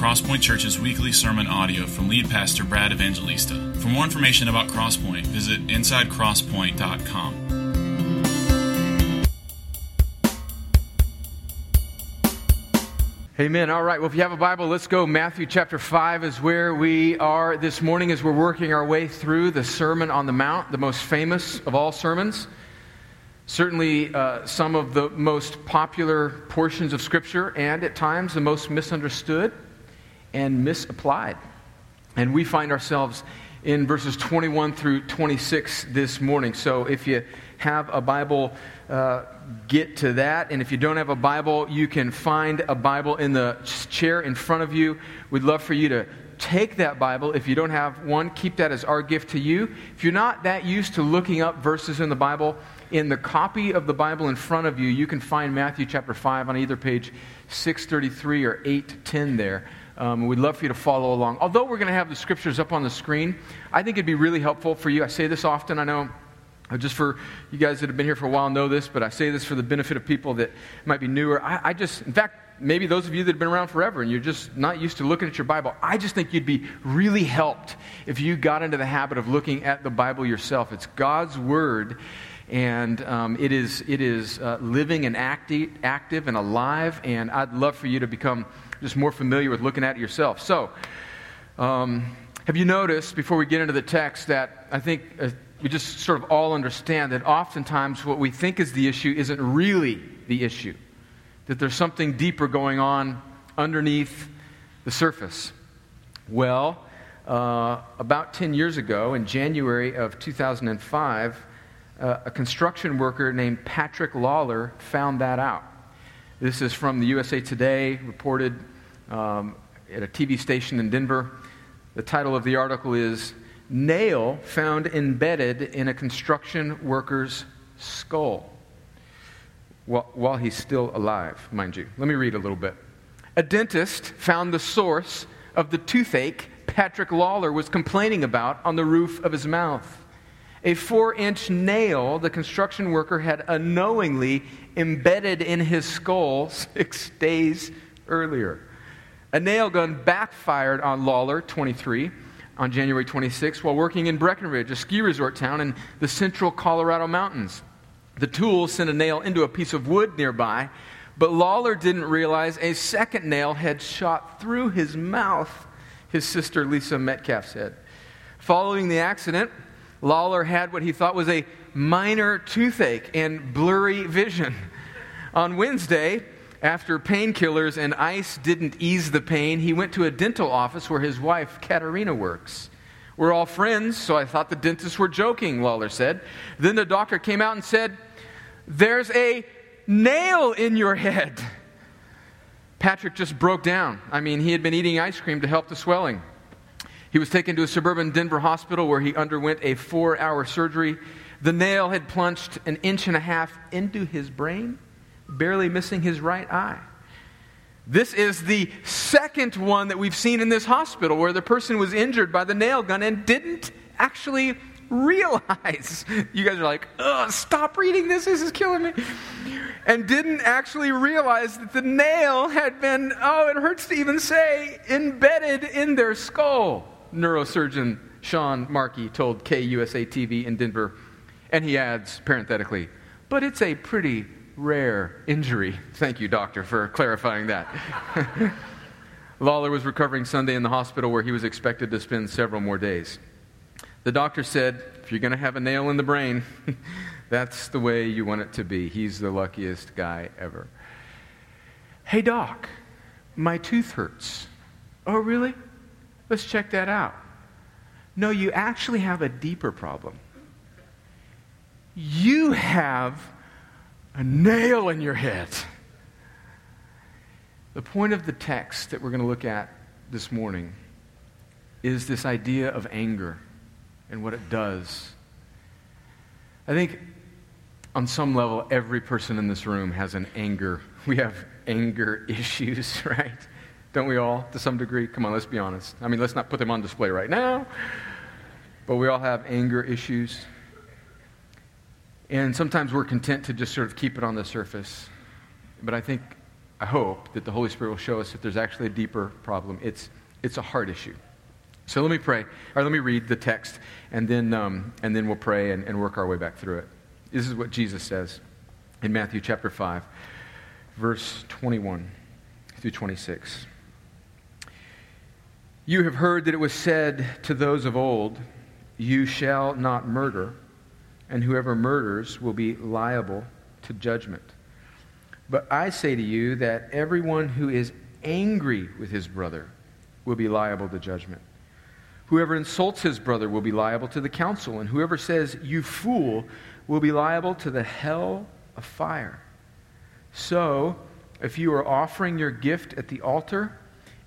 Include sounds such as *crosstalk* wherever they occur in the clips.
Crosspoint Church's weekly sermon audio from lead pastor Brad Evangelista. For more information about Crosspoint, visit insidecrosspoint.com. Amen. All right. Well, if you have a Bible, let's go. Matthew chapter 5 is where we are this morning as we're working our way through the Sermon on the Mount, the most famous of all sermons. Certainly, uh, some of the most popular portions of Scripture, and at times the most misunderstood and misapplied. And we find ourselves in verses 21 through 26 this morning. So if you have a Bible, uh, get to that. And if you don't have a Bible, you can find a Bible in the chair in front of you. We'd love for you to take that Bible. If you don't have one, keep that as our gift to you. If you're not that used to looking up verses in the Bible, in the copy of the Bible in front of you, you can find Matthew chapter 5 on either page 633 or 810 there. Um, we'd love for you to follow along. Although we're going to have the scriptures up on the screen, I think it'd be really helpful for you. I say this often, I know uh, just for you guys that have been here for a while know this, but I say this for the benefit of people that might be newer. I, I just, in fact, maybe those of you that have been around forever and you're just not used to looking at your Bible, I just think you'd be really helped if you got into the habit of looking at the Bible yourself. It's God's Word, and um, it is, it is uh, living and acti- active and alive, and I'd love for you to become just more familiar with looking at it yourself. So, um, have you noticed, before we get into the text, that I think uh, we just sort of all understand that oftentimes what we think is the issue isn't really the issue? That there's something deeper going on underneath the surface. Well, uh, about 10 years ago, in January of 2005, uh, a construction worker named Patrick Lawler found that out. This is from the USA Today, reported um, at a TV station in Denver. The title of the article is Nail Found Embedded in a Construction Worker's Skull. While, while he's still alive, mind you. Let me read a little bit. A dentist found the source of the toothache Patrick Lawler was complaining about on the roof of his mouth. A four inch nail the construction worker had unknowingly embedded in his skull *laughs* six days earlier. A nail gun backfired on Lawler, 23, on January 26 while working in Breckenridge, a ski resort town in the central Colorado mountains. The tool sent a nail into a piece of wood nearby, but Lawler didn't realize a second nail had shot through his mouth, his sister Lisa Metcalf said. Following the accident, Lawler had what he thought was a minor toothache and blurry vision. On Wednesday, after painkillers and ice didn't ease the pain, he went to a dental office where his wife, Katerina, works. We're all friends, so I thought the dentists were joking, Lawler said. Then the doctor came out and said, There's a nail in your head. Patrick just broke down. I mean, he had been eating ice cream to help the swelling. He was taken to a suburban Denver hospital where he underwent a four hour surgery. The nail had plunged an inch and a half into his brain barely missing his right eye. This is the second one that we've seen in this hospital where the person was injured by the nail gun and didn't actually realize. *laughs* You guys are like, ugh, stop reading this, this is killing me. And didn't actually realize that the nail had been, oh, it hurts to even say, embedded in their skull. Neurosurgeon Sean Markey told KUSA TV in Denver. And he adds, parenthetically, but it's a pretty rare injury. Thank you, doctor, for clarifying that. *laughs* Lawler was recovering Sunday in the hospital where he was expected to spend several more days. The doctor said, if you're going to have a nail in the brain, *laughs* that's the way you want it to be. He's the luckiest guy ever. Hey, doc, my tooth hurts. Oh, really? Let's check that out. No, you actually have a deeper problem. You have a nail in your head. The point of the text that we're going to look at this morning is this idea of anger and what it does. I think on some level, every person in this room has an anger. *laughs* We have anger issues, *laughs* right? Don't we all, to some degree? Come on, let's be honest. I mean, let's not put them on display right now. But we all have anger issues. And sometimes we're content to just sort of keep it on the surface. But I think I hope that the Holy Spirit will show us if there's actually a deeper problem. It's, it's a heart issue. So let me pray, or let me read the text, and then, um, and then we'll pray and, and work our way back through it. This is what Jesus says in Matthew chapter 5, verse 21 through 26. You have heard that it was said to those of old, You shall not murder, and whoever murders will be liable to judgment. But I say to you that everyone who is angry with his brother will be liable to judgment. Whoever insults his brother will be liable to the council, and whoever says, You fool, will be liable to the hell of fire. So, if you are offering your gift at the altar,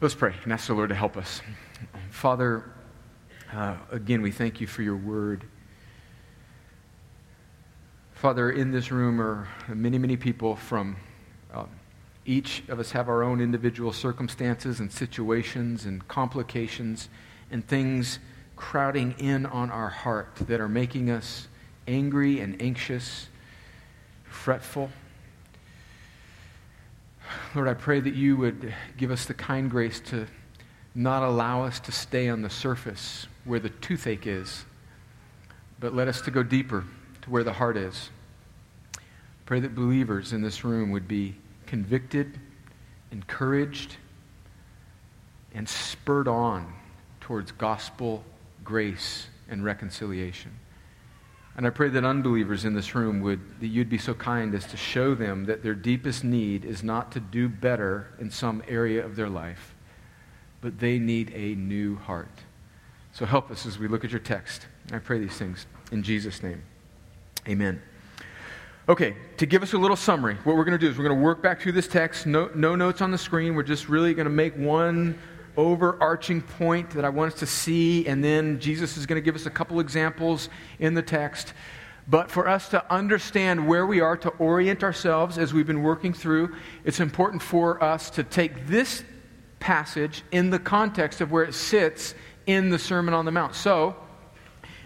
Let's pray and ask the Lord to help us. Father, uh, again, we thank you for your word. Father, in this room are many, many people from uh, each of us have our own individual circumstances and situations and complications and things crowding in on our heart that are making us angry and anxious, fretful. Lord, I pray that you would give us the kind grace to not allow us to stay on the surface where the toothache is, but let us to go deeper to where the heart is. Pray that believers in this room would be convicted, encouraged, and spurred on towards gospel grace and reconciliation. And I pray that unbelievers in this room would, that you'd be so kind as to show them that their deepest need is not to do better in some area of their life, but they need a new heart. So help us as we look at your text. I pray these things in Jesus' name. Amen. Okay, to give us a little summary, what we're going to do is we're going to work back through this text. No, no notes on the screen. We're just really going to make one overarching point that I want us to see, and then Jesus is going to give us a couple examples in the text. But for us to understand where we are, to orient ourselves as we've been working through, it's important for us to take this passage in the context of where it sits in the Sermon on the Mount. So,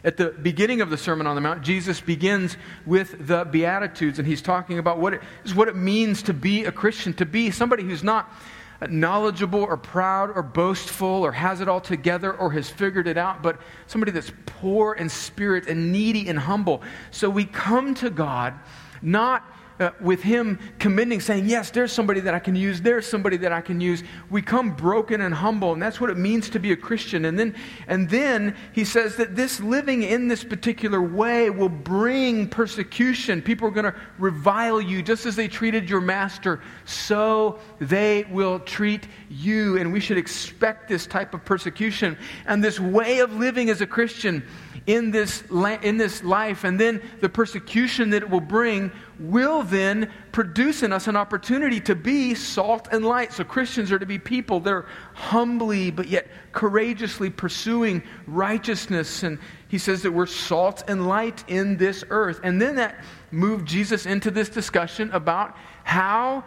at the beginning of the Sermon on the Mount, Jesus begins with the Beatitudes, and he's talking about what it, is what it means to be a Christian, to be somebody who's not knowledgeable or proud or boastful or has it all together or has figured it out, but somebody that's poor in spirit and needy and humble. So we come to God not uh, with him commending, saying, Yes, there's somebody that I can use, there's somebody that I can use. We come broken and humble, and that's what it means to be a Christian. And then, and then he says that this living in this particular way will bring persecution. People are going to revile you just as they treated your master, so they will treat you. And we should expect this type of persecution. And this way of living as a Christian in this, in this life, and then the persecution that it will bring, will then produce in us an opportunity to be salt and light. So Christians are to be people that are humbly but yet courageously pursuing righteousness. And he says that we're salt and light in this earth. And then that moved Jesus into this discussion about how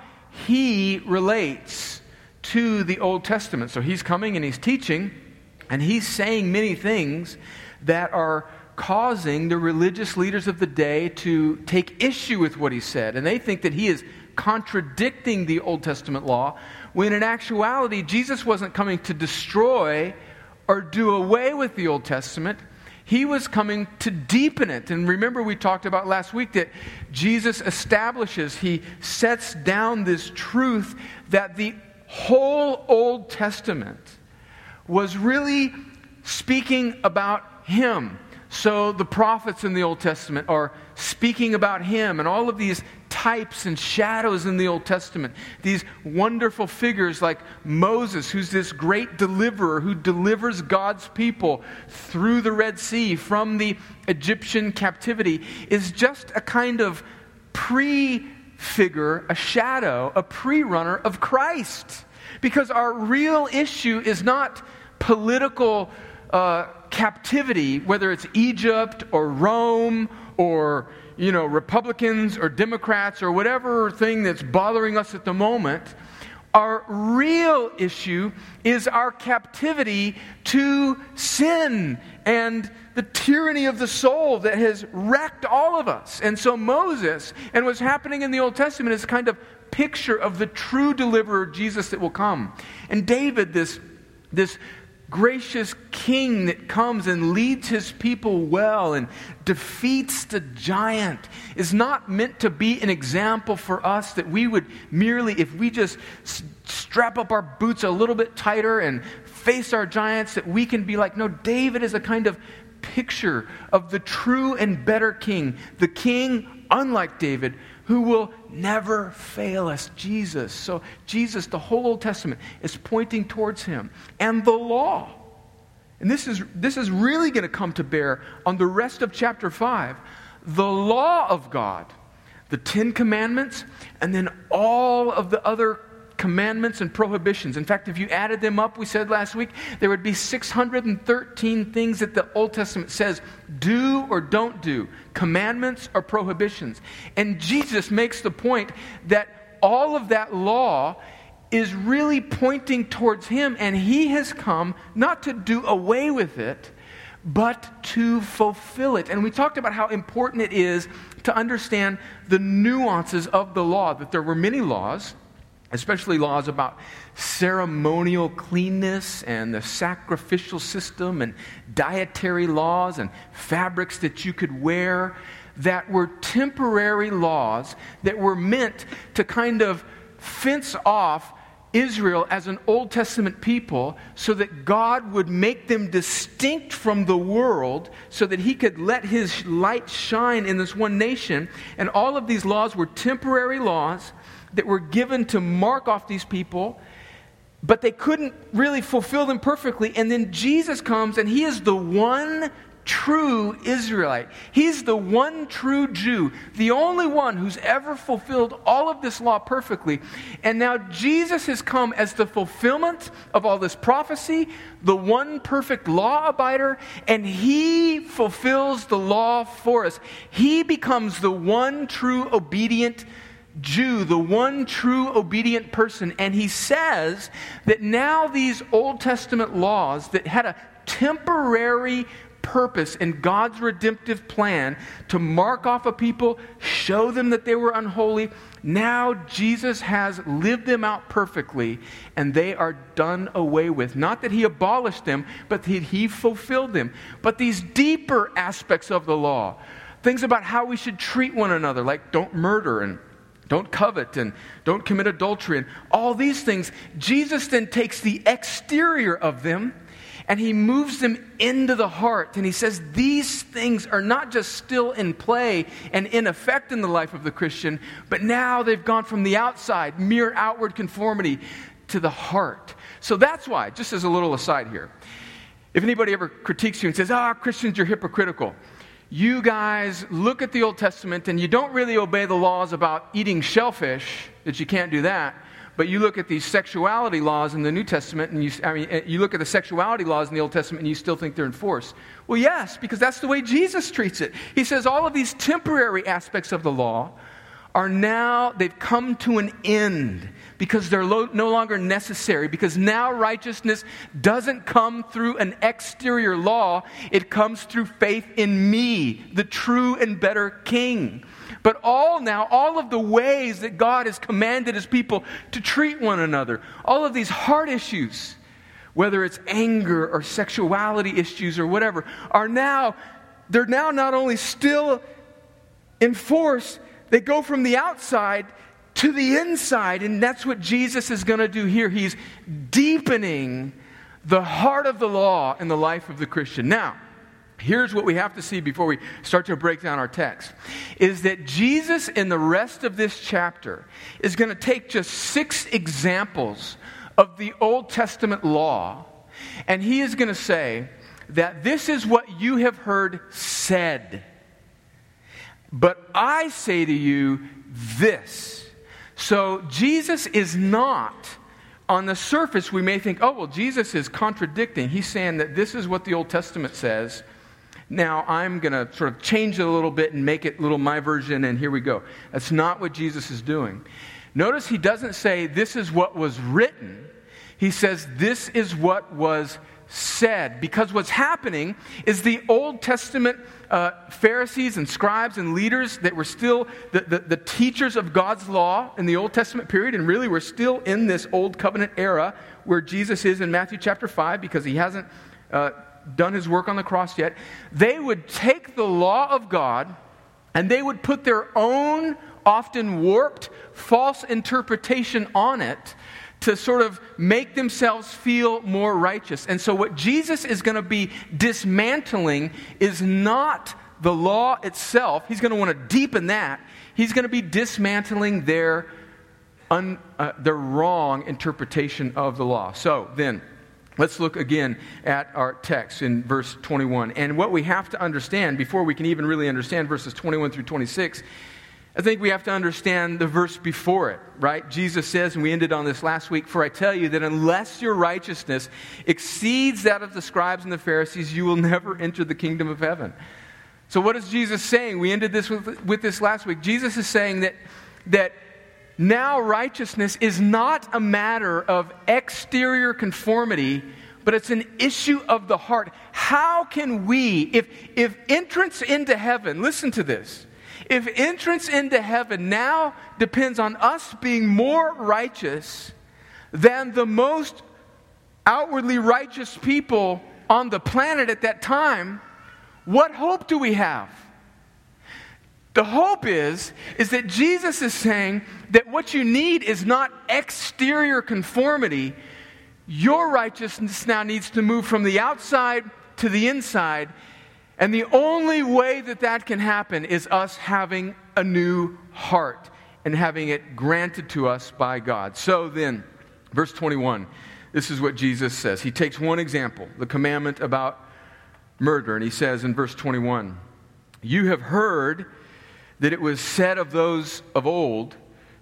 he relates to the Old Testament. So he's coming and he's teaching, and he's saying many things that are causing the religious leaders of the day to take issue with what he said. And they think that he is contradicting the Old Testament law, when in actuality, Jesus wasn't coming to destroy or do away with the Old Testament. He was coming to deepen it. And remember, we talked about last week that Jesus establishes, he sets down this truth that the whole Old Testament was really speaking about him. So the prophets in the Old Testament are speaking about him and all of these types and shadows in the Old Testament. These wonderful figures like Moses, who's this great deliverer who delivers God's people through the Red Sea from the Egyptian captivity, is just a kind of pre prefigure, a shadow, a pre runner of Christ. Because our real issue is not political uh, captivity, whether it's Egypt or Rome or you know Republicans or Democrats or whatever thing that's bothering us at the moment. Our real issue is our captivity to sin and the tyranny of the soul that has wrecked all of us. And so Moses and what's happening in the Old Testament is kind of picture of the true deliverer Jesus that will come. And David this this gracious king that comes and leads his people well and defeats the giant is not meant to be an example for us that we would merely, if we just strap up our boots a little bit tighter and face our giants, that we can be like, no, David is a kind of picture of the true and better king, the king, unlike David, who will never fail us, Jesus. So, Jesus, the whole Old Testament, is pointing towards him. And the law. And this is, this is really going to come to bear on the rest of chapter 5. The law of God, the Ten Commandments, and then all of the other commandments and prohibitions. In fact, if you added them up, we said last week, there would be 613 things that the Old Testament says do or don't do, commandments or prohibitions. And Jesus makes the point that all of that law is really pointing towards Him, and He has come not to do away with it, but to fulfill it. And we talked about how important it is to understand the nuances of the law, that there were many laws especially laws about ceremonial cleanness and the sacrificial system and dietary laws and fabrics that you could wear that were temporary laws that were meant to kind of fence off Israel as an Old Testament people so that God would make them distinct from the world so that he could let his light shine in this one nation. And all of these laws were temporary laws that were given to mark off these people, but they couldn't really fulfill them perfectly. And then Jesus comes, and he is the one true Israelite. He's the one true Jew, the only one who's ever fulfilled all of this law perfectly. And now Jesus has come as the fulfillment of all this prophecy, the one perfect law abider, and he fulfills the law for us. He becomes the one true obedient Jew, the one true obedient person. And he says that now these Old Testament laws that had a temporary purpose in God's redemptive plan to mark off a people, show them that they were unholy. Now Jesus has lived them out perfectly and they are done away with. Not that he abolished them, but that he fulfilled them. But these deeper aspects of the law, things about how we should treat one another, like don't murder and don't covet and don't commit adultery and all these things. Jesus then takes the exterior of them and he moves them into the heart. And he says these things are not just still in play and in effect in the life of the Christian, but now they've gone from the outside, mere outward conformity, to the heart. So that's why, just as a little aside here, if anybody ever critiques you and says, ah, Christians, you're hypocritical you guys look at the Old Testament and you don't really obey the laws about eating shellfish, that you can't do that, but you look at these sexuality laws in the New Testament and you, I mean, eh, you look at the sexuality laws in the Old Testament and you still think they're enforced. Well, yes, because that's the way Jesus treats it. He says all of these temporary aspects of the law are now, they've come to an end because they're lo- no longer necessary. Because now righteousness doesn't come through an exterior law, it comes through faith in me, the true and better King. But all now, all of the ways that God has commanded his people to treat one another, all of these heart issues, whether it's anger or sexuality issues or whatever, are now, they're now not only still in force, they go from the outside to the inside. And that's what Jesus is going to do here. He's deepening the heart of the law in the life of the Christian. Now, here's what we have to see before we start to break down our text is that Jesus in the rest of this chapter is going to take just six examples of the Old Testament law and he is going to say that this is what you have heard said But I say to you this. So Jesus is not, on the surface, we may think, oh, well, Jesus is contradicting. He's saying that this is what the Old Testament says. Now I'm going to sort of change it a little bit and make it a little my version, and here we go. That's not what Jesus is doing. Notice he doesn't say, this is what was written. He says, this is what was said. Because what's happening is the Old Testament uh, Pharisees and scribes and leaders that were still the, the, the, teachers of God's law in the Old Testament period, and really we're still in this Old Covenant era where Jesus is in Matthew chapter 5 because he hasn't uh, done his work on the cross yet. They would take the law of God and they would put their own, often warped, false interpretation on it to sort of make themselves feel more righteous. And so, what Jesus is going to be dismantling is not the law itself. He's going to want to deepen that. He's going to be dismantling their, un, uh, their wrong interpretation of the law. So, then, let's look again at our text in verse 21. And what we have to understand before we can even really understand verses 21 through 26 I think we have to understand the verse before it, right? Jesus says, and we ended on this last week, For I tell you that unless your righteousness exceeds that of the scribes and the Pharisees, you will never enter the kingdom of heaven. So, what is Jesus saying? We ended this with, with this last week. Jesus is saying that, that now righteousness is not a matter of exterior conformity, but it's an issue of the heart. How can we, if, if entrance into heaven, listen to this if entrance into heaven now depends on us being more righteous than the most outwardly righteous people on the planet at that time, what hope do we have? The hope is is that Jesus is saying that what you need is not exterior conformity. Your righteousness now needs to move from the outside to the inside and the only way that that can happen is us having a new heart and having it granted to us by God. So then, verse 21, this is what Jesus says. He takes one example, the commandment about murder, and he says in verse 21, You have heard that it was said of those of old,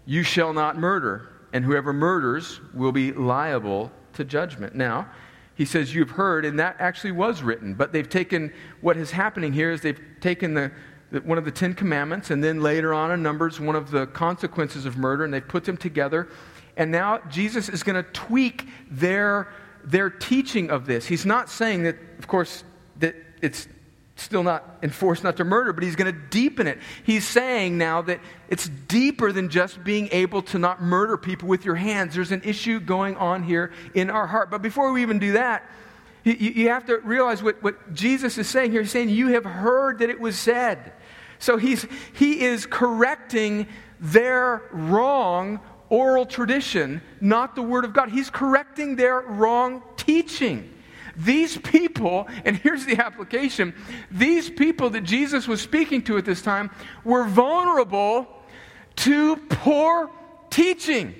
You shall not murder, and whoever murders will be liable to judgment. Now, he says, You've heard, and that actually was written. But they've taken what is happening here is they've taken the, the, one of the Ten Commandments, and then later on in Numbers, one of the consequences of murder, and they've put them together. And now Jesus is going to tweak their, their teaching of this. He's not saying that, of course, that it's still not enforced not to murder, but he's going to deepen it. He's saying now that it's deeper than just being able to not murder people with your hands. There's an issue going on here in our heart. But before we even do that, you, you have to realize what, what Jesus is saying here. He's saying, You have heard that it was said. So he's, he is correcting their wrong oral tradition, not the Word of God. He's correcting their wrong teaching. These people, and here's the application these people that Jesus was speaking to at this time were vulnerable to poor teaching.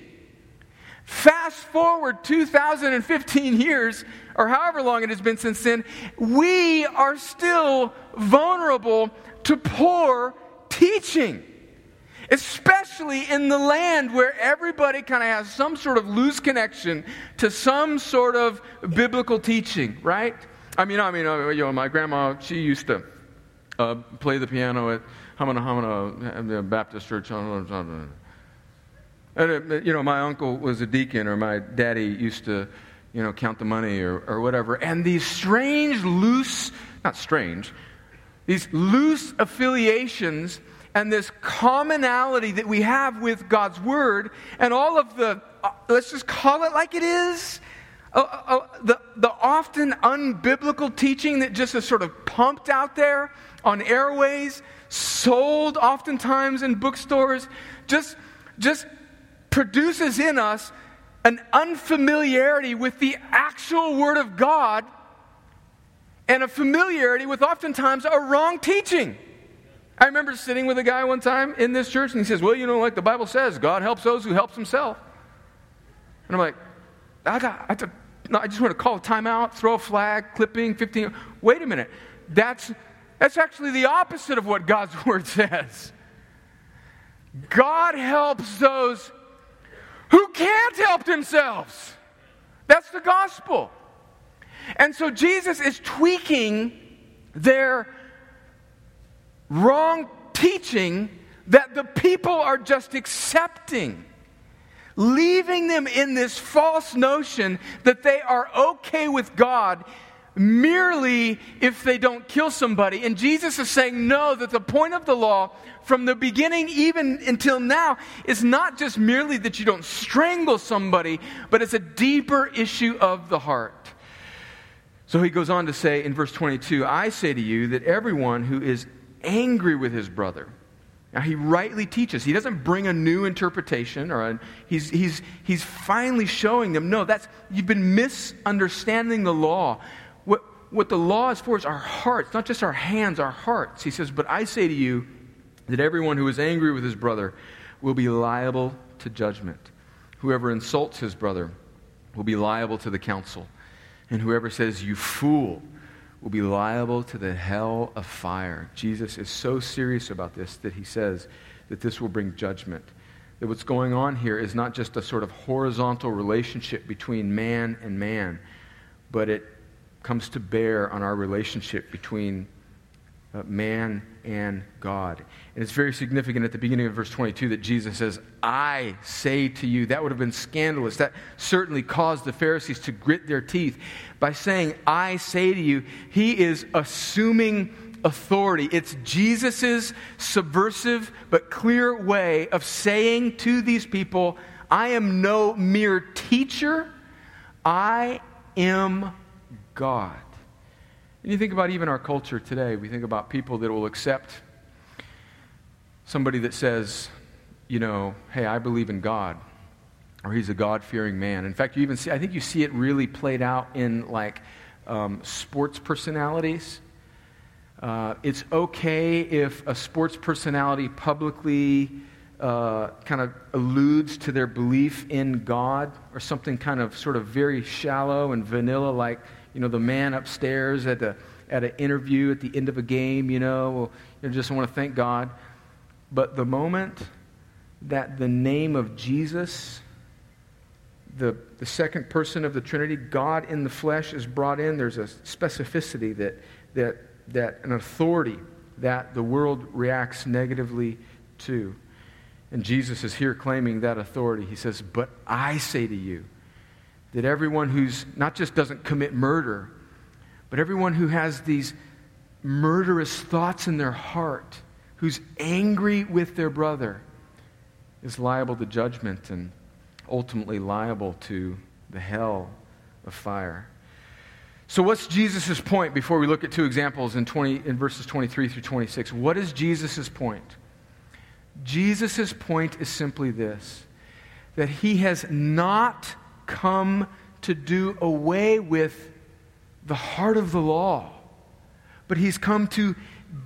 Fast forward 2015 years, or however long it has been since then, we are still vulnerable to poor teaching especially in the land where everybody kind of has some sort of loose connection to some sort of biblical teaching, right? I mean, I mean, uh, you know, my grandma, she used to uh, play the piano at Hamana Hamana uh, Baptist Church. And, uh, you know, my uncle was a deacon, or my daddy used to, you know, count the money or, or whatever. And these strange, loose, not strange, these loose affiliations and this commonality that we have with God's Word and all of the, uh, let's just call it like it is, uh, uh, uh, the, the often unbiblical teaching that just is sort of pumped out there on airways, sold oftentimes in bookstores, just, just produces in us an unfamiliarity with the actual Word of God and a familiarity with oftentimes a wrong teaching. I remember sitting with a guy one time in this church, and he says, Well, you know, like the Bible says, God helps those who helps himself. And I'm like, I, got, I, no, I just want to call a timeout, throw a flag, clipping, 15. Wait a minute. That's, That's actually the opposite of what God's *laughs* word says. God helps those who can't help themselves. That's the gospel. And so Jesus is tweaking their wrong teaching that the people are just accepting, leaving them in this false notion that they are okay with God merely if they don't kill somebody. And Jesus is saying, no, that the point of the law from the beginning even until now is not just merely that you don't strangle somebody, but it's a deeper issue of the heart. So he goes on to say in verse 22 I say to you that everyone who is angry with his brother, now he rightly teaches. He doesn't bring a new interpretation or a, he's, he's, he's finally showing them, no, that's you've been misunderstanding the law. What, what the law is for is our hearts, not just our hands, our hearts. He says, But I say to you that everyone who is angry with his brother will be liable to judgment. Whoever insults his brother will be liable to the council. And whoever says, You fool, will be liable to the hell of fire. Jesus is so serious about this that he says that this will bring judgment. That what's going on here is not just a sort of horizontal relationship between man and man, but it comes to bear on our relationship between Uh, man and God. And it's very significant at the beginning of verse 22 that Jesus says, I say to you. That would have been scandalous. That certainly caused the Pharisees to grit their teeth. By saying, I say to you, he is assuming authority. It's Jesus' subversive but clear way of saying to these people, I am no mere teacher, I am God. And you think about even our culture today, we think about people that will accept somebody that says, you know, hey, I believe in God, or he's a God fearing man. In fact, you even see, I think you see it really played out in like um, sports personalities. Uh, it's okay if a sports personality publicly uh, kind of alludes to their belief in God or something kind of sort of very shallow and vanilla, like you know, the man upstairs at, the, at an interview at the end of a game, you know, well, you just want to thank God. But the moment that the name of Jesus, the, the second person of the Trinity, God in the flesh, is brought in, there's a specificity that, that, that an authority that the world reacts negatively to. And Jesus is here claiming that authority. He says, But I say to you, that everyone who's not just doesn't commit murder, but everyone who has these murderous thoughts in their heart, who's angry with their brother, is liable to judgment and ultimately liable to the hell of fire. So, what's Jesus' point before we look at two examples in, 20, in verses 23 through 26? What is Jesus' point? Jesus' point is simply this that he has not come to do away with the heart of the law, but he's come to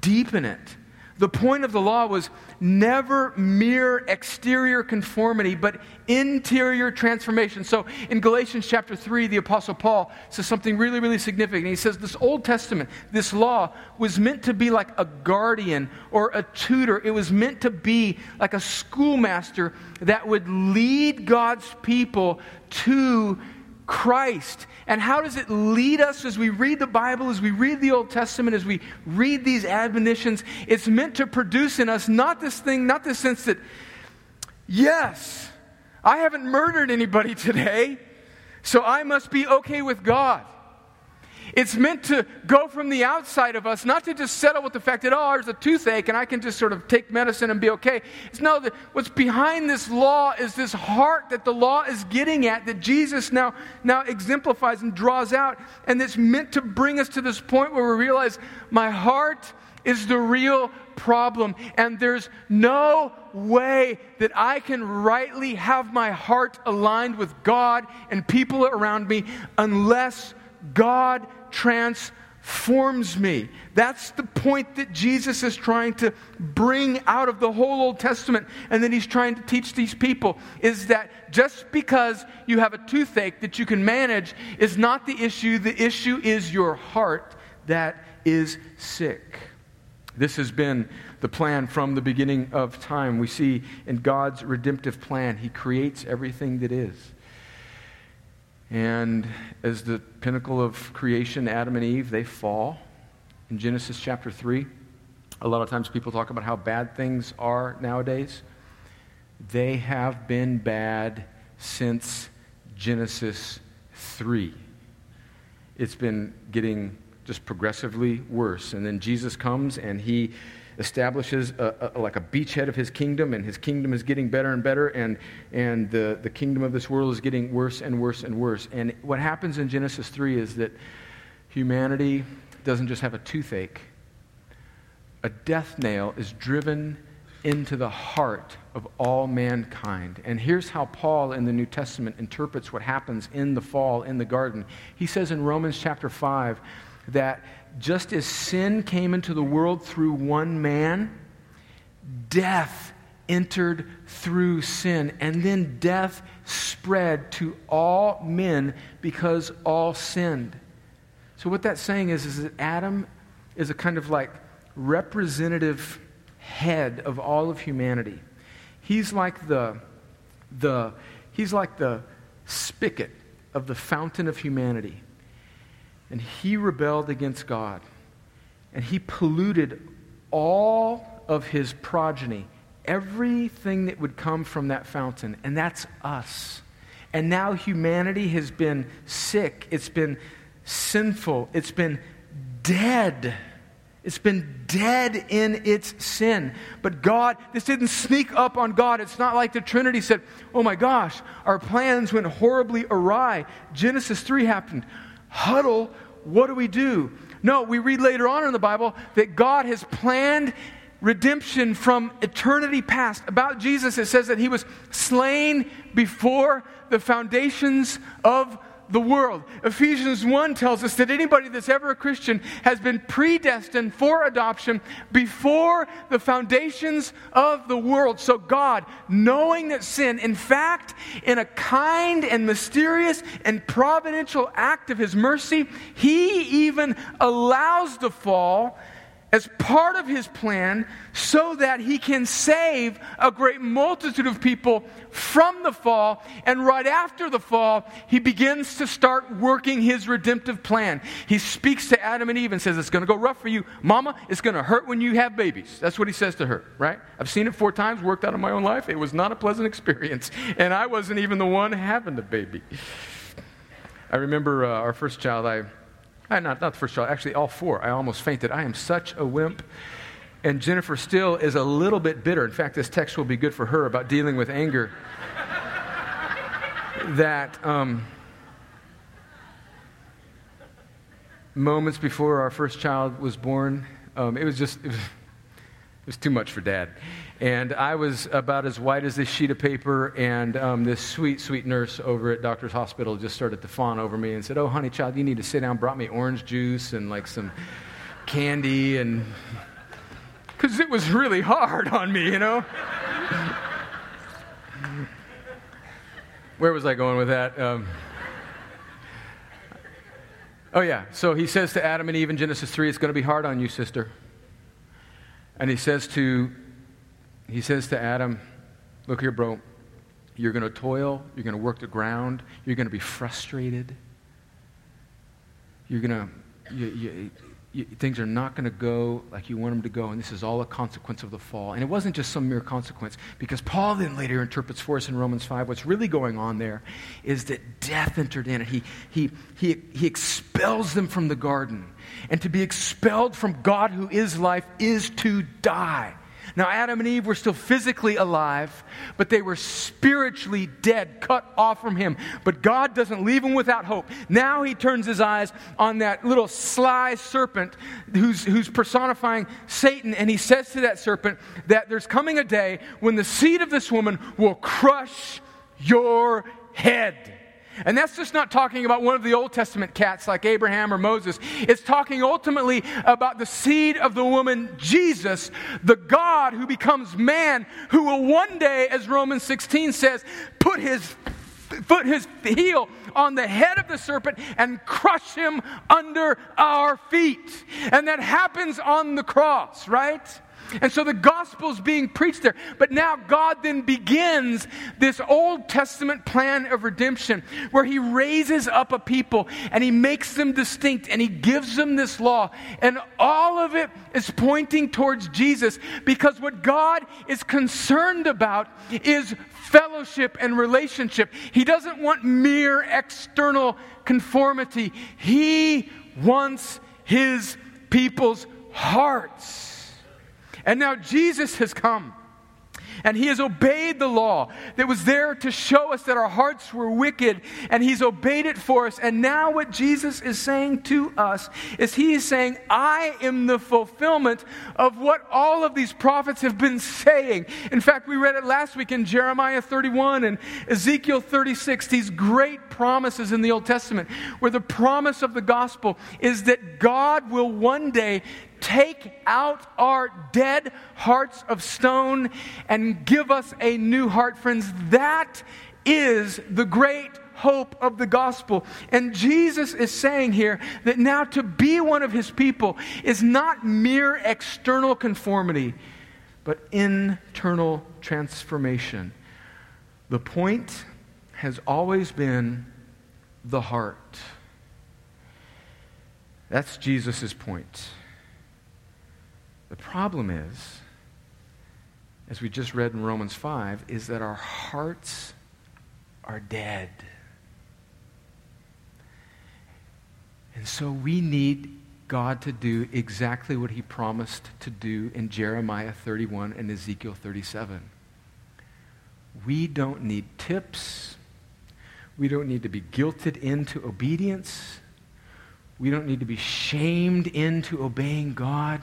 deepen it. The point of the law was never mere exterior conformity, but interior transformation. So in Galatians chapter 3, the Apostle Paul says something really, really significant. He says, This Old Testament, this law, was meant to be like a guardian or a tutor. It was meant to be like a schoolmaster that would lead God's people to Christ. And how does it lead us as we read the Bible, as we read the Old Testament, as we read these admonitions? It's meant to produce in us not this thing, not this sense that, yes, I haven't murdered anybody *laughs* today, so I must be okay with God. It's meant to go from the outside of us, not to just settle with the fact that, oh, there's a toothache and I can just sort of take medicine and be okay. It's no, that what's behind this law is this heart that the law is getting at, that Jesus now, now exemplifies and draws out. And it's meant to bring us to this point where we realize my heart is the real problem. And there's no way that I can rightly have my heart aligned with God and people around me unless God transforms me. That's the point that Jesus is trying to bring out of the whole Old Testament and that he's trying to teach these people is that just because you have a toothache that you can manage is not the issue. The issue is your heart that is sick. This has been the plan from the beginning of time. We see in God's redemptive plan, He creates everything that is. And as the pinnacle of creation, Adam and Eve, they fall in Genesis chapter 3. A lot of times people talk about how bad things are nowadays. They have been bad since Genesis 3. It's been getting just progressively worse. And then Jesus comes and he establishes a, a, like a beachhead of his kingdom, and his kingdom is getting better and better, and, and the, the kingdom of this world is getting worse and worse and worse. And what happens in Genesis 3 is that humanity doesn't just have a toothache, a death nail is driven into the heart of all mankind. And here's how Paul in the New Testament interprets what happens in the fall in the garden. He says in Romans chapter 5 that just as sin came into the world through one man, death entered through sin. And then death spread to all men because all sinned. So, what that's saying is, is that Adam is a kind of like representative head of all of humanity. He's like the, the, he's like the spigot of the fountain of humanity. And he rebelled against God. And he polluted all of his progeny, everything that would come from that fountain. And that's us. And now humanity has been sick, it's been sinful, it's been dead. It's been dead in its sin. But God, this didn't sneak up on God. It's not like the Trinity said, oh my gosh, our plans went horribly awry. Genesis 3 happened. Huddle what do we do? No, we read later on in the Bible that God has planned redemption from eternity past. About Jesus, it says that he was slain before the foundations of the world. Ephesians 1 tells us that anybody that's ever a Christian has been predestined for adoption before the foundations of the world. So, God, knowing that sin, in fact, in a kind and mysterious and providential act of His mercy, He even allows the fall as part of his plan so that he can save a great multitude of people from the fall. And right after the fall, he begins to start working his redemptive plan. He speaks to Adam and Eve and says, It's going to go rough for you. Mama, it's going to hurt when you have babies. That's what he says to her, right? I've seen it four times, worked out in my own life. It was not a pleasant experience. *laughs* And I wasn't even the one having the baby. I remember uh, our first child, I I, not, not the first child, actually, all four. I almost fainted. I am such a wimp. And Jennifer still is a little bit bitter. In fact, this text will be good for her about dealing with anger. *laughs* that um, moments before our first child was born, um, it was just, it was, it was too much for dad. And I was about as white as this sheet of paper, and um, this sweet, sweet nurse over at Doctor's Hospital just started to fawn over me and said, Oh, honey, child, you need to sit down. Brought me orange juice and like some candy, and because it was really hard on me, you know? Where was I going with that? Um, oh, yeah. So he says to Adam and Eve in Genesis 3, It's going to be hard on you, sister. And he says to he says to Adam, Look here, bro. You're going to toil. You're going to work the ground. You're going to be frustrated. You're going to, you, you, you, things are not going to go like you want them to go. And this is all a consequence of the fall. And it wasn't just some mere consequence, because Paul then later interprets for us in Romans 5 what's really going on there is that death entered in. And he, he, he, he expels them from the garden. And to be expelled from God, who is life, is to die. Now, Adam and Eve were still physically alive, but they were spiritually dead, cut off from Him. But God doesn't leave them without hope. Now He turns His eyes on that little sly serpent who's, who's personifying Satan, and He says to that serpent that there's coming a day when the seed of this woman will crush your head. And that's just not talking about one of the Old Testament cats like Abraham or Moses. It's talking ultimately about the seed of the woman, Jesus, the God who becomes man, who will one day, as Romans 16 says, put his put his heel on the head of the serpent and crush him under our feet. And that happens on the cross, right? And so the gospel is being preached there. But now God then begins this Old Testament plan of redemption where he raises up a people and he makes them distinct and he gives them this law. And all of it is pointing towards Jesus because what God is concerned about is fellowship and relationship. He doesn't want mere external conformity, He wants His people's hearts. And now Jesus has come. And he has obeyed the law that was there to show us that our hearts were wicked, and he's obeyed it for us. And now, what Jesus is saying to us is he is saying, I am the fulfillment of what all of these prophets have been saying. In fact, we read it last week in Jeremiah 31 and Ezekiel 36, these great promises in the Old Testament, where the promise of the gospel is that God will one day take out our dead hearts of stone and give us a new heart. Friends, that is the great hope of the gospel. And Jesus is saying here that now to be one of his people is not mere external conformity, but internal transformation. The point has always been the heart. That's Jesus' point. The problem is, as we just read in Romans 5, is that our hearts are dead. And so we need God to do exactly what he promised to do in Jeremiah 31 and Ezekiel 37. We don't need tips. We don't need to be guilted into obedience. We don't need to be shamed into obeying God.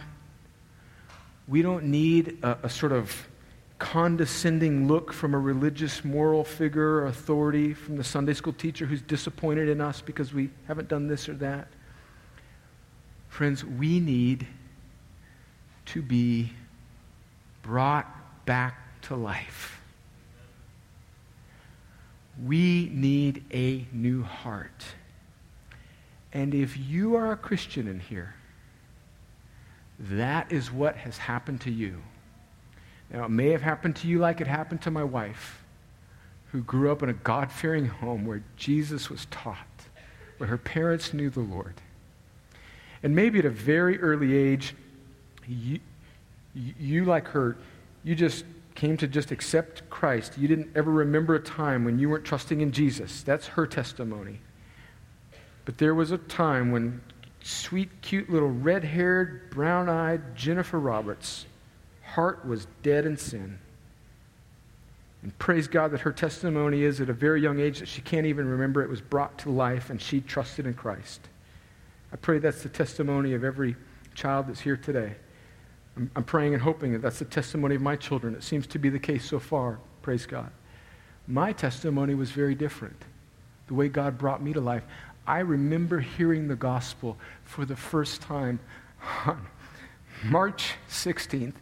We don't need a, a sort of condescending look from a religious moral figure or authority from the Sunday school teacher who's disappointed in us because we haven't done this or that. Friends, we need to be brought back to life. We need a new heart. And if you are a Christian in here, that is what has happened to you. Now, it may have happened to you like it happened to my wife, who grew up in a God fearing home where Jesus was taught, where her parents knew the Lord. And maybe at a very early age, you, you like her, you just came to just accept Christ. You didn't ever remember a time when you weren't trusting in Jesus. That's her testimony. But there was a time when sweet, cute little red haired, brown eyed Jennifer Roberts' heart was dead in sin. And praise God that her testimony is at a very young age that she can't even remember it was brought to life and she trusted in Christ. I pray that's the testimony of every child that's here today. I'm, I'm praying and hoping that that's the testimony of my children. It seems to be the case so far. Praise God. My testimony was very different. The way God brought me to life. I remember hearing the gospel for the first time on March 16th,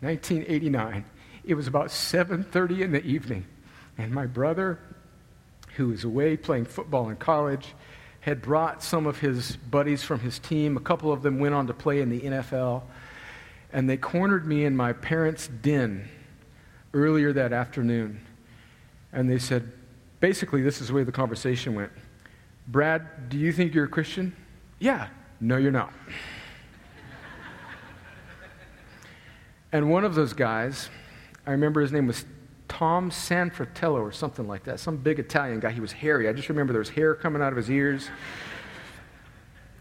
1989. It was about 7:30 in the evening, and my brother, who was away playing football in college, had brought some of his buddies from his team. A couple of them went on to play in the NFL, and they cornered me in my parents' den earlier that afternoon. And they said, basically, this is the way the conversation went. Brad, do you think you're a Christian? Yeah. No, you're not. and one of those guys, I remember his name was Tom Sanfratello or something like that, some big Italian guy. He was hairy. I just remember there was hair coming out of his ears.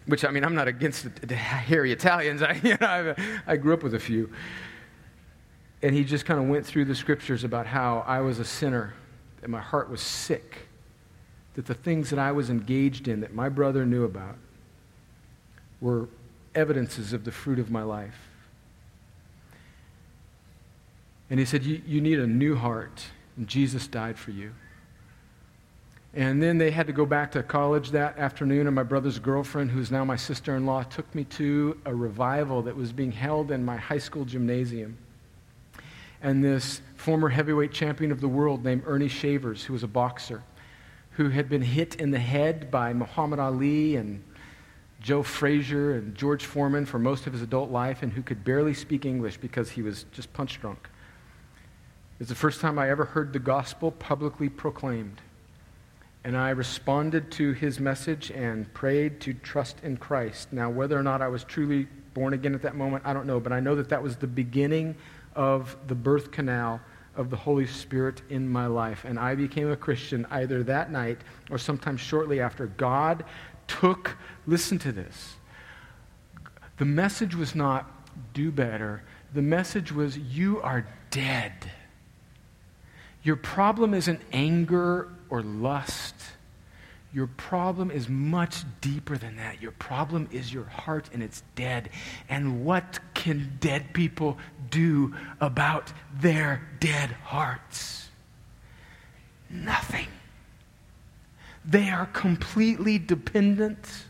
Which, I mean, I'm not against the, the hairy Italians. *laughs* I, you know, I, I grew up with a few. And he just kind of went through the scriptures about how I was a sinner, and my heart was sick that the things that I was engaged in that my brother knew about were evidences of the fruit of my life. And he said, You, need a new heart, and Jesus died for you. And then they had to go back to college that afternoon, and my brother's girlfriend, who's now my sister in law, took me to a revival that was being held in my high school gymnasium. And this former heavyweight champion of the world named Ernie Shavers, who was a boxer, who had been hit in the head by Muhammad Ali and Joe Frazier and George Foreman for most of his adult life and who could barely speak English because he was just punch drunk. It was the first time I ever heard the gospel publicly proclaimed. And I responded to his message and prayed to trust in Christ. Now, whether or not I was truly born again at that moment, I don't know, but I know that that was the beginning of the birth canal of the Holy Spirit in my life. And I became a Christian either that night or sometime shortly after. God took, listen to this. The message was not do better, the message was you are dead. Your problem isn't anger or lust. Your problem is much deeper than that. Your problem is your heart and it's dead. And what can dead people do about their dead hearts? Nothing. They are completely dependent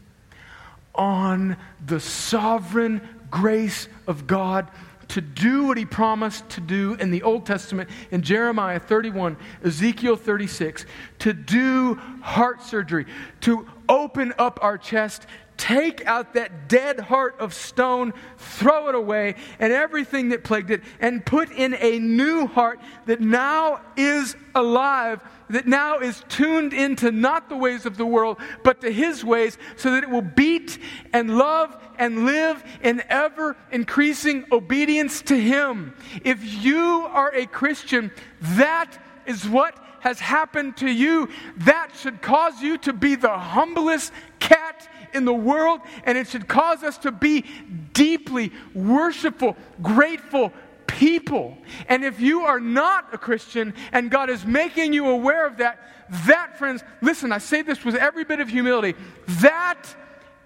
on the sovereign grace of God to do what he promised to do in the Old Testament in Jeremiah 31, Ezekiel 36, to do heart surgery, to open up our chest, take out that dead heart of stone, throw it away, and everything that plagued it, and put in a new heart that now is alive that now is tuned into not the ways of the world, but to His ways, so that it will beat and love and live in ever increasing obedience to Him. If you are a Christian, that is what has happened to you. That should cause you to be the humblest cat in the world, and it should cause us to be deeply worshipful, grateful, people. And if you are not a Christian and God is making you aware of that, that, friends, listen, I say this with every bit of humility, that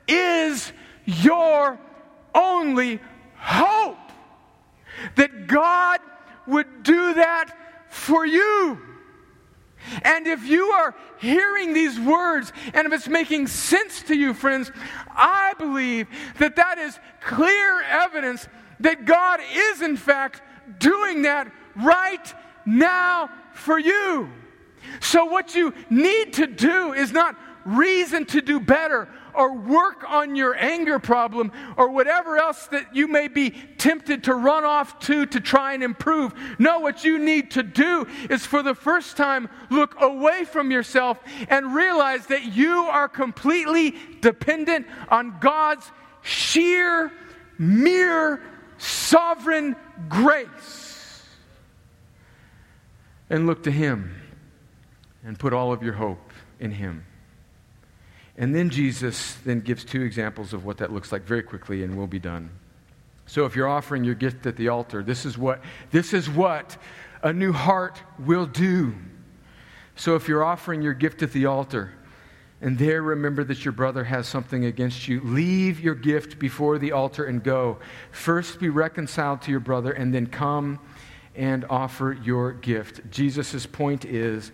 is your only hope. That God would do that for you. And if you are hearing these words and if it's making sense to you, friends, I believe that that is clear evidence that God is, in fact, doing that right now for you. So, what you need to do is not reason to do better or work on your anger problem or whatever else that you may be tempted to run off to to try and improve. No, what you need to do is for the first time look away from yourself and realize that you are completely dependent on God's sheer, mere sovereign grace. And look to Him and put all of your hope in Him. And then Jesus then gives two examples of what that looks like very quickly, and we'll be done. So if you're offering your gift at the altar, this is what, this is what a new heart will do. So if you're offering your gift at the altar, and there remember that your brother has something against you, leave your gift before the altar and go. First be reconciled to your brother, and then come and offer your gift. Jesus' point is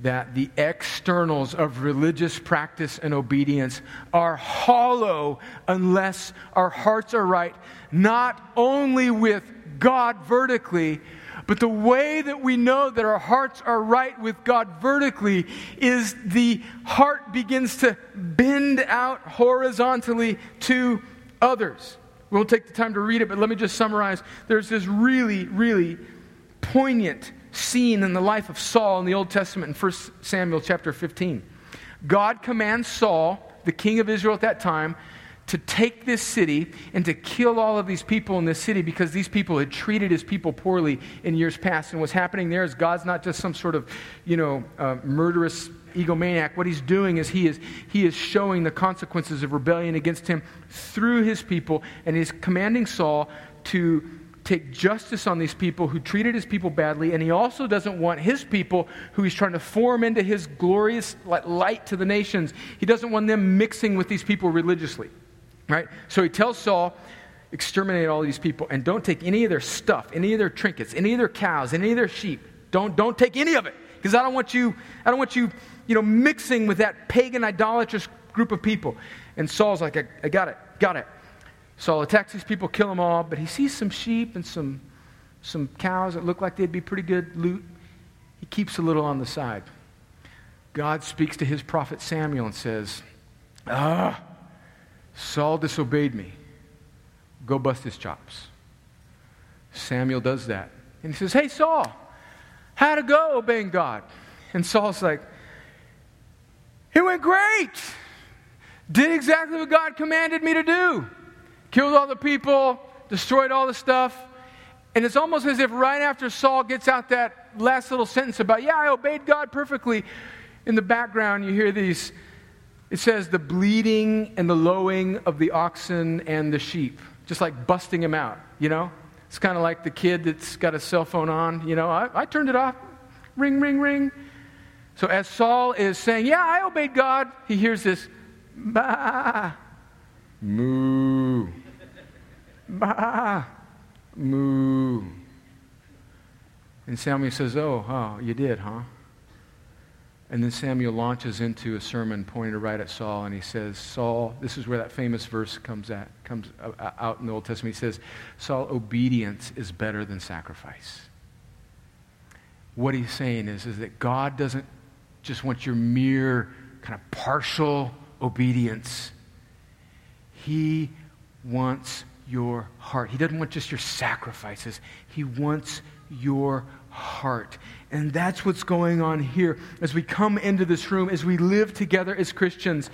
that the externals of religious practice and obedience are hollow unless our hearts are right, not only with God vertically but the way that we know that our hearts are right with God vertically is the heart begins to bend out horizontally to others. We won't take the time to read it, but let me just summarize. There's this really, really poignant scene in the life of Saul in the Old Testament in 1 Samuel chapter 15. God commands Saul, the king of Israel at that time, to take this city and to kill all of these people in this city because these people had treated his people poorly in years past. And what's happening there is God's not just some sort of, you know, uh, murderous egomaniac. What he's doing is he is he is showing the consequences of rebellion against him through his people, and he's commanding Saul to take justice on these people who treated his people badly, and he also doesn't want his people, who he's trying to form into his glorious light to the nations, he doesn't want them mixing with these people religiously. Right? So he tells Saul, exterminate all these people and don't take any of their stuff, any of their trinkets, any of their cows, any of their sheep. Don't, don't take any of it because I don't want you, I don't want you, you know, mixing with that pagan idolatrous group of people. And Saul's like, I, I got it, got it. Saul attacks these people, kill them all, but he sees some sheep and some, some cows that look like they'd be pretty good loot. He keeps a little on the side God speaks to his prophet Samuel and says, Ah, Saul disobeyed me. Go bust his chops. Samuel does that. And he says, Hey, Saul, how'd it go obeying God? And Saul's like, It went great. Did exactly what God commanded me to do. Killed all the people, destroyed all the stuff. And it's almost as if right after Saul gets out that last little sentence about, Yeah, I obeyed God perfectly, in the background you hear these it says the bleating and the lowing of the oxen and the sheep, just like busting them out, you know? It's kind of like the kid that's got a cell phone on, you know, I, I turned it off. Ring, ring, ring. So as Saul is saying, Yeah, I obeyed God, he hears this, Bah, moo, Bah, moo. And Samuel says, Oh, oh, you did, huh? And then Samuel launches into a sermon pointed right at Saul, and he says, Saul, this is where that famous verse comes, at, comes out in the Old Testament. He says, Saul, obedience is better than sacrifice. What he's saying is, is that God doesn't just want your mere kind of partial obedience. He wants your heart. He doesn't want just your sacrifices. He wants your heart. And that's what's going on here as we come into this room, as we live together as Christians.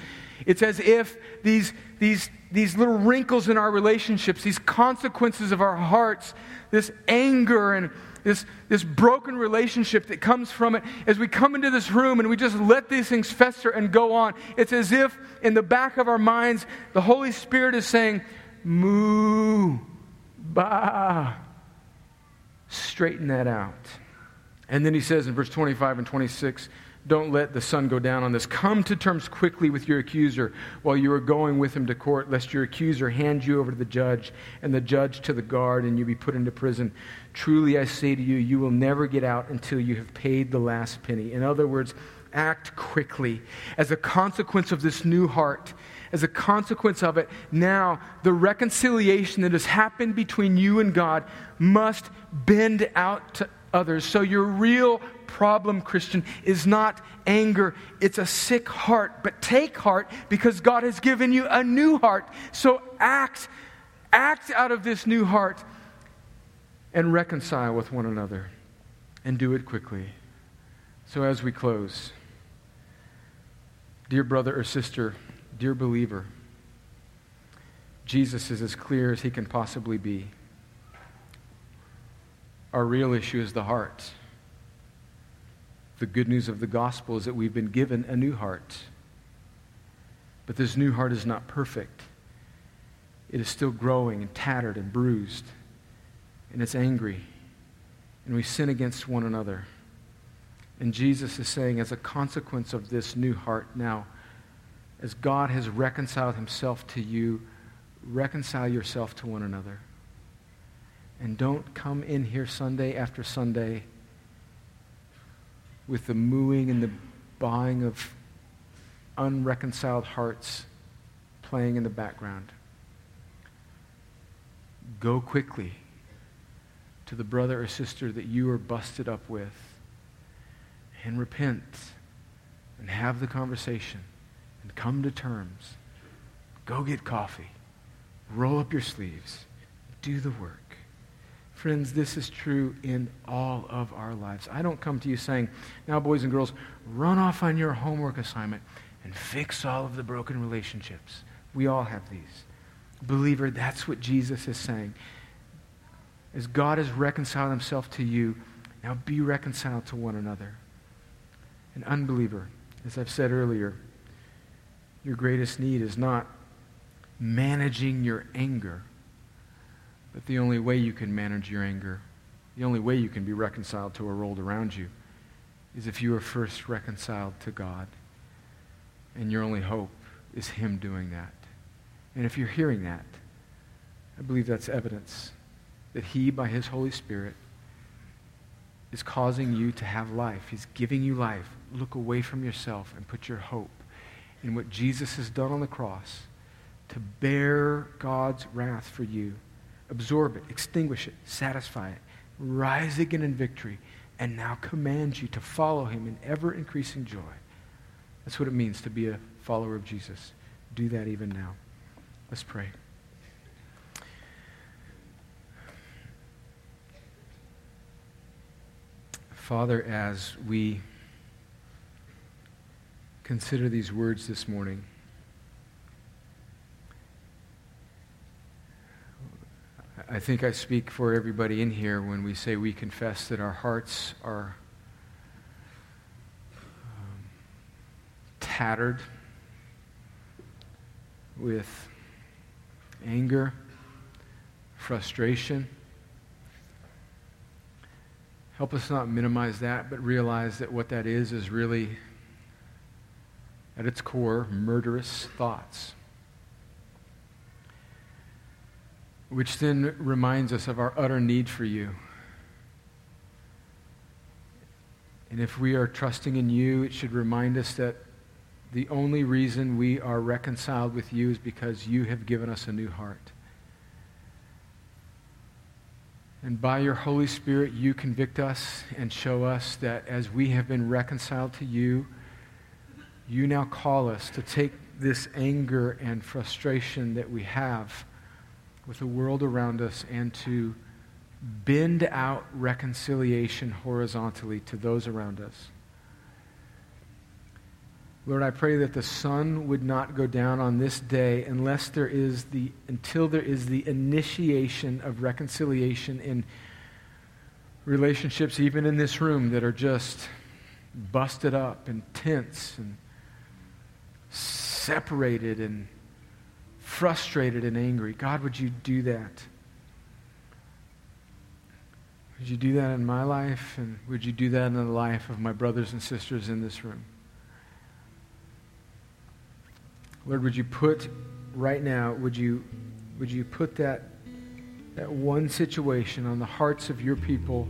It's as if these, these, these little wrinkles in our relationships, these consequences of our hearts, this anger and this, this broken relationship that comes from it, as we come into this room and we just let these things fester and go on, it's as if in the back of our minds, the Holy Spirit is saying, Moo, ba, straighten that out. And then he says in verse 25 and 26, don't let the sun go down on this. Come to terms quickly with your accuser while you are going with him to court, lest your accuser hand you over to the judge, and the judge to the guard, and you be put into prison. Truly I say to you, you will never get out until you have paid the last penny. In other words, act quickly. As a consequence of this new heart, as a consequence of it, now the reconciliation that has happened between you and God must bend out to others. So, your real problem, Christian, is not anger, it's a sick heart. But take heart because God has given you a new heart. So, act, act out of this new heart and reconcile with one another and do it quickly. So, as we close, dear brother or sister, dear believer, Jesus is as clear as he can possibly be. Our real issue is the heart. The good news of the gospel is that we've been given a new heart. But this new heart is not perfect. It is still growing and tattered and bruised. And it's angry. And we sin against one another. And Jesus is saying, as a consequence of this new heart, now, as God has reconciled himself to you, reconcile yourself to one another. And don't come in here Sunday after Sunday with the mooing and the buying of unreconciled hearts playing in the background. Go quickly to the brother or sister that you are busted up with and repent and have the conversation and come to terms. Go get coffee. Roll up your sleeves. Do the work. Friends, this is true in all of our lives. I don't come to you saying, now, boys and girls, run off on your homework assignment and fix all of the broken relationships. We all have these. Believer, that's what Jesus is saying. As God has reconciled himself to you, now be reconciled to one another. An unbeliever, as I've said earlier, your greatest need is not managing your anger but the only way you can manage your anger, the only way you can be reconciled to a world around you, is if you are first reconciled to God. And your only hope is Him doing that. And if you're hearing that, I believe that's evidence that He, by His Holy Spirit, is causing you to have life. He's giving you life. Look away from yourself and put your hope in what Jesus has done on the cross to bear God's wrath for you absorb it, extinguish it, satisfy it, rise again in victory, and now commands you to follow him in ever increasing joy That's what it means to be a follower of Jesus. Do that even now. Let's pray. Father, as we consider these words this morning, I think I speak for everybody in here when we say we confess that our hearts are um, tattered with anger, frustration. Help us not minimize that, but realize that what that is is really, at its core, murderous thoughts. Which then reminds us of our utter need for you. And if we are trusting in you, it should remind us that the only reason we are reconciled with you is because you have given us a new heart. And by your Holy Spirit, you convict us and show us that as we have been reconciled to you, you now call us to take this anger and frustration that we have with the world around us and to bend out reconciliation horizontally to those around us. Lord, I pray that the sun would not go down on this day unless there is the, until there is the initiation of reconciliation in relationships, even in this room, that are just busted up and tense and separated and frustrated and angry. God, would you do that? Would you do that in my life? And would you do that in the life of my brothers and sisters in this room? Lord, would you put right now, would you, would you put that, that one situation on the hearts of your people?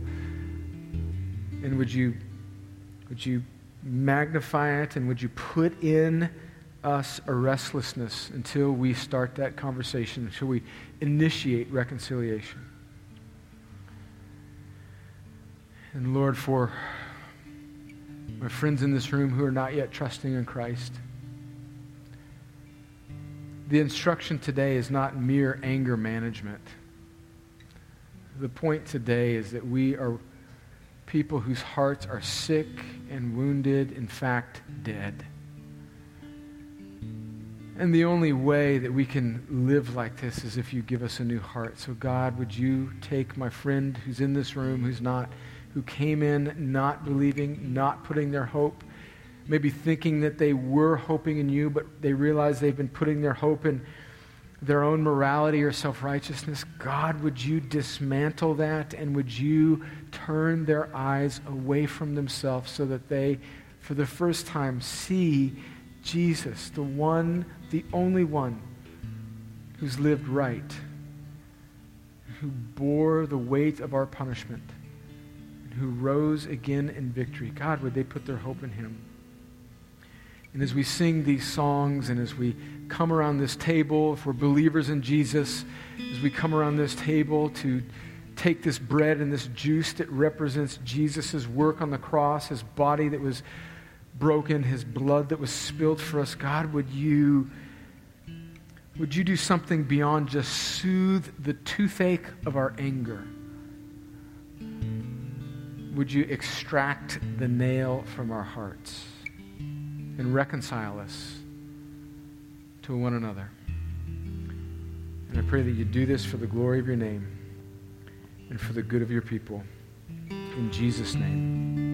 And would you, would you magnify it and would you put in us a restlessness until we start that conversation, until we initiate reconciliation? And Lord, for my friends in this room who are not yet trusting in Christ, the instruction today is not mere anger management. The point today is that we are people whose hearts are sick and wounded, in fact, dead. And the only way that we can live like this is if you give us a new heart. So, God, would you take my friend who's in this room, who's not, who came in not believing, not putting their hope maybe thinking that they were hoping in you, but they realize they've been putting their hope in their own morality or self righteousness. God, would you dismantle that and would you turn their eyes away from themselves so that they, for the first time, see Jesus, the one, the only one who's lived right, who bore the weight of our punishment, and who rose again in victory. God, would they put their hope in him? And as we sing these songs and as we come around this table, if we're believers in Jesus, as we come around this table to take this bread and this juice that represents Jesus' work on the cross, his body that was broken, his blood that was spilled for us, God, would you, would you do something beyond just soothe the toothache of our anger? Would you extract the nail from our hearts? and reconcile us to one another. And I pray that you do this for the glory of your name and for the good of your people. In Jesus' name.